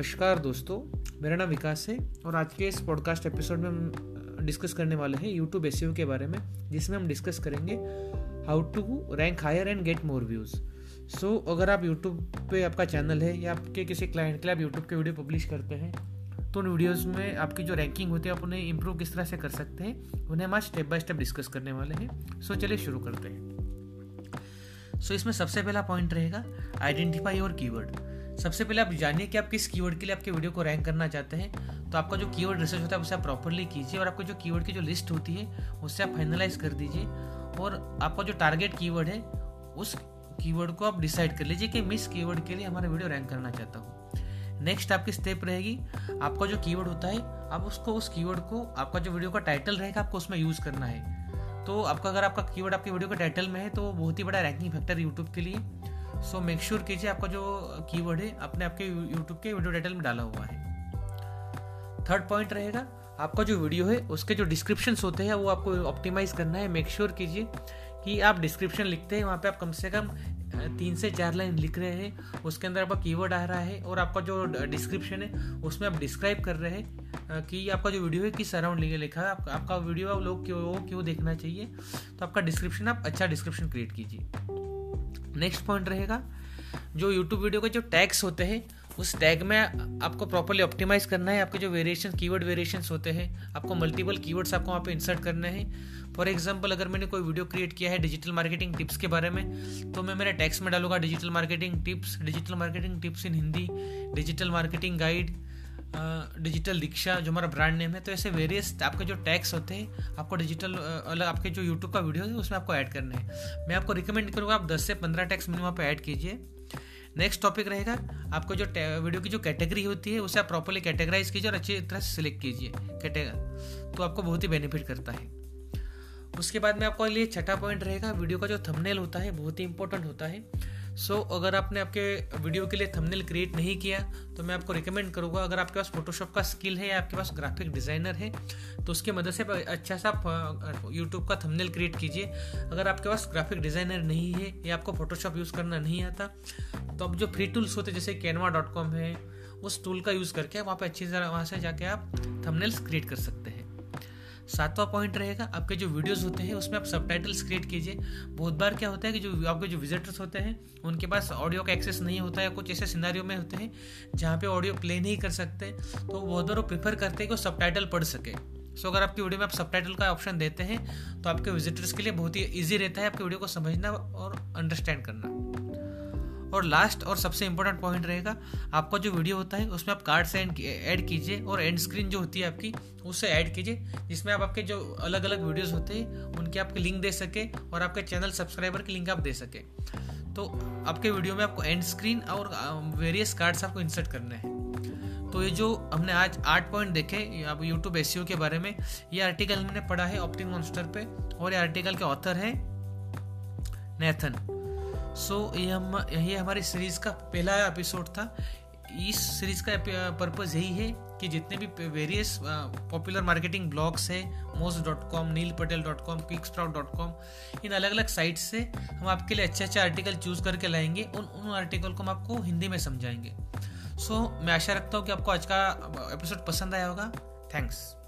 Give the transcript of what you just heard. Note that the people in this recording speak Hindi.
नमस्कार दोस्तों, मेरा नाम विकास है और आज के इस पॉडकास्ट एपिसोड में हम डिस्कस करने वाले हैं यूट्यूब एस के बारे में, जिसमें हम डिस्कस करेंगे how to rank higher and get more views so अगर आप यूट्यूब पे आपका चैनल है या आपके किसी क्लाइंट के लिए आप यूट्यूब के वीडियो पब्लिश करते हैं तो उन वीडियोज़ में आपकी जो रैंकिंग होती है, आप उन्हें इम्प्रूव किस तरह से कर सकते हैं, उन्हें हम आज स्टेप बाय स्टेप डिस्कस करने वाले हैं. सो चलिए शुरू करते हैं. सो इसमें सबसे पहला पॉइंट रहेगा आइडेंटिफाई योर कीवर्ड सबसे पहले आप जानिए कि आप किस कीवर्ड के लिए आपके वीडियो को रैंक करना चाहते हैं। तो आपका जो कीवर्ड रिसर्च होता है, उसे आप प्रॉपरली कीजिए और आपको जो कीवर्ड की जो लिस्ट होती है उससे आप फाइनलाइज कर दीजिए। और आपका जो टारगेट कीवर्ड है, उस कीवर्ड को आप डिसाइड कर लीजिए कि मैं इस कीवर्ड के लिए हमारा वीडियो रैंक करना चाहता हूँ। नेक्स्ट आपकी स्टेप रहेगी, आपका जो कीवर्ड होता है, आप उसको, उस कीवर्ड को, आपका जो वीडियो का टाइटल रहेगा, आपको उसमें यूज़ करना है। तो आपका, अगर आपका कीवर्ड आपके वीडियो के टाइटल में है तो बहुत ही बड़ा रैंकिंग फैक्टर यूट्यूब के लिए। सो मेक श्योर कीजिए आपका जो कीवर्ड है आपने आपके यूट्यूब के वीडियो टाइटल में डाला हुआ है। थर्ड पॉइंट रहेगा, आपका जो वीडियो है, उसके जो डिस्क्रिप्शन होते हैं, वो आपको ऑप्टिमाइज करना है। मेक श्योर कीजिए कि आप डिस्क्रिप्शन लिखते हैं, वहाँ पे आप कम से कम तीन से चार लाइन लिख रहे हैं, उसके अंदर आपका कीवर्ड आ रहा है और आपका जो डिस्क्रिप्शन है, उसमें आप डिस्क्राइब कर रहे हैं कि आपका जो वीडियो है, किस अराउंड लिखा है आपका वीडियो आप लोग क्यों क्यों देखना चाहिए? तो आपका डिस्क्रिप्शन आप अच्छा डिस्क्रिप्शन क्रिएट कीजिए। नेक्स्ट पॉइंट रहेगा, जो यूट्यूब वीडियो के जो टैग्स होते हैं, उस टैग में आपको प्रॉपरली ऑप्टिमाइज करना है, आपके जो वेरिएशन कीवर्ड वेरिएशन होते हैं, आपको मल्टीपल कीवर्ड्स आपको वहाँ पे इंसर्ट करने हैं। फॉर एग्जांपल अगर मैंने कोई वीडियो क्रिएट किया है डिजिटल मार्केटिंग टिप्स के बारे में तो मैं मेरे टैक्स में डालूँगा digital marketing tips digital marketing tips in Hindi digital marketing guide digital Deeksha, जो हमारा ब्रांड नेम है तो ऐसे वेरियस आपके जो टैक्स होते हैं, आपको डिजिटल अलग आपके जो यूट्यूब का वीडियो है, उसमें आपको ऐड करना है। मैं आपको रिकमेंड करूँगा, आप 10 से 15 टैक्स मिनिमम पे ऐड कीजिए। नेक्स्ट टॉपिक रहेगा, आपको जो वीडियो की जो कैटेगरी होती है, उसे आप प्रॉपरली कैटेगराइज कीजिए और अच्छी तरह से सिलेक्ट कीजिए। कैटेगर तो आपको बहुत ही बेनिफिट करता है। उसके बाद में आपको लिए छठा पॉइंट रहेगा वीडियो का जो थंबनेल होता है, बहुत ही इंपॉर्टेंट होता है। सो so, अगर आपने आपके वीडियो के लिए थंबनेल क्रिएट नहीं किया तो मैं आपको रिकमेंड करूँगा अगर आपके पास फोटोशॉप का स्किल है या आपके पास ग्राफिक डिज़ाइनर है तो उसकी मदद से अच्छा सा आप यूट्यूब का थंबनेल क्रिएट कीजिए। अगर आपके पास ग्राफिक डिज़ाइनर नहीं है या आपको फोटोशॉप यूज़ करना नहीं आता तो अब जो फ्री टूल्स होते जैसे कैनवा है उस टूल का यूज़ करके वहाँ पर अच्छी तरह वहाँ से जाके आप थंबनेल्स क्रिएट कर सकते हैं। सातवां पॉइंट रहेगा। आपके जो वीडियोस होते हैं, उसमें आप सब क्रिएट कीजिए। बहुत बार क्या होता है कि जो आपके जो विजिटर्स होते हैं, उनके पास ऑडियो का एक्सेस नहीं होता है कुछ ऐसे सिनारियों में होते हैं, जहाँ पे ऑडियो प्ले नहीं कर सकते तो बहुत बार वो प्रीफर करते हैं कि वो सब पढ़ सके। सो अगर आपकी वीडियो में आप सब का ऑप्शन देते हैं तो आपके विजिटर्स के लिए बहुत ही ईजी रहता है आपकी वीडियो को समझना और अंडरस्टैंड करना। और लास्ट और सबसे इंपॉर्टेंट पॉइंट रहेगा, आपका जो वीडियो होता है, उसमें आप कार्ड से ऐड कीजिए और एंड स्क्रीन जो होती है आपकी, उससे ऐड कीजिए, जिसमें आप आपके जो अलग अलग वीडियोस होते हैं, उनके आपके लिंक दे सके और आपके चैनल सब्सक्राइबर के लिंक आप दे सके। तो आपके वीडियो में आपको एंड स्क्रीन और वेरियस कार्ड्स आपको इंसर्ट करने हैं। तो ये जो हमने आज आठ पॉइंट देखे अब यूट्यूब एस के बारे में, ये आर्टिकल हमने पढ़ा है ऑप्टिंग मॉन्स्टर पे और ये आर्टिकल के ऑथर है नेथन सो so, ये हम यही हमारी सीरीज़ का पहला एपिसोड था। इस सीरीज़ का पर्पज़ यही है कि जितने भी वेरियस पॉपुलर मार्केटिंग ब्लॉग्स है Moz dot com Neil Patel dot com quick dot com इन अलग अलग साइट से हम आपके लिए अच्छे अच्छे आर्टिकल चूज़ करके लाएँगे। उन उन आर्टिकल को हम आपको हिंदी में समझाएँगे। सो so, मैं आशा रखता हूँ कि आपको आज का एपिसोड पसंद आया होगा। थैंक्स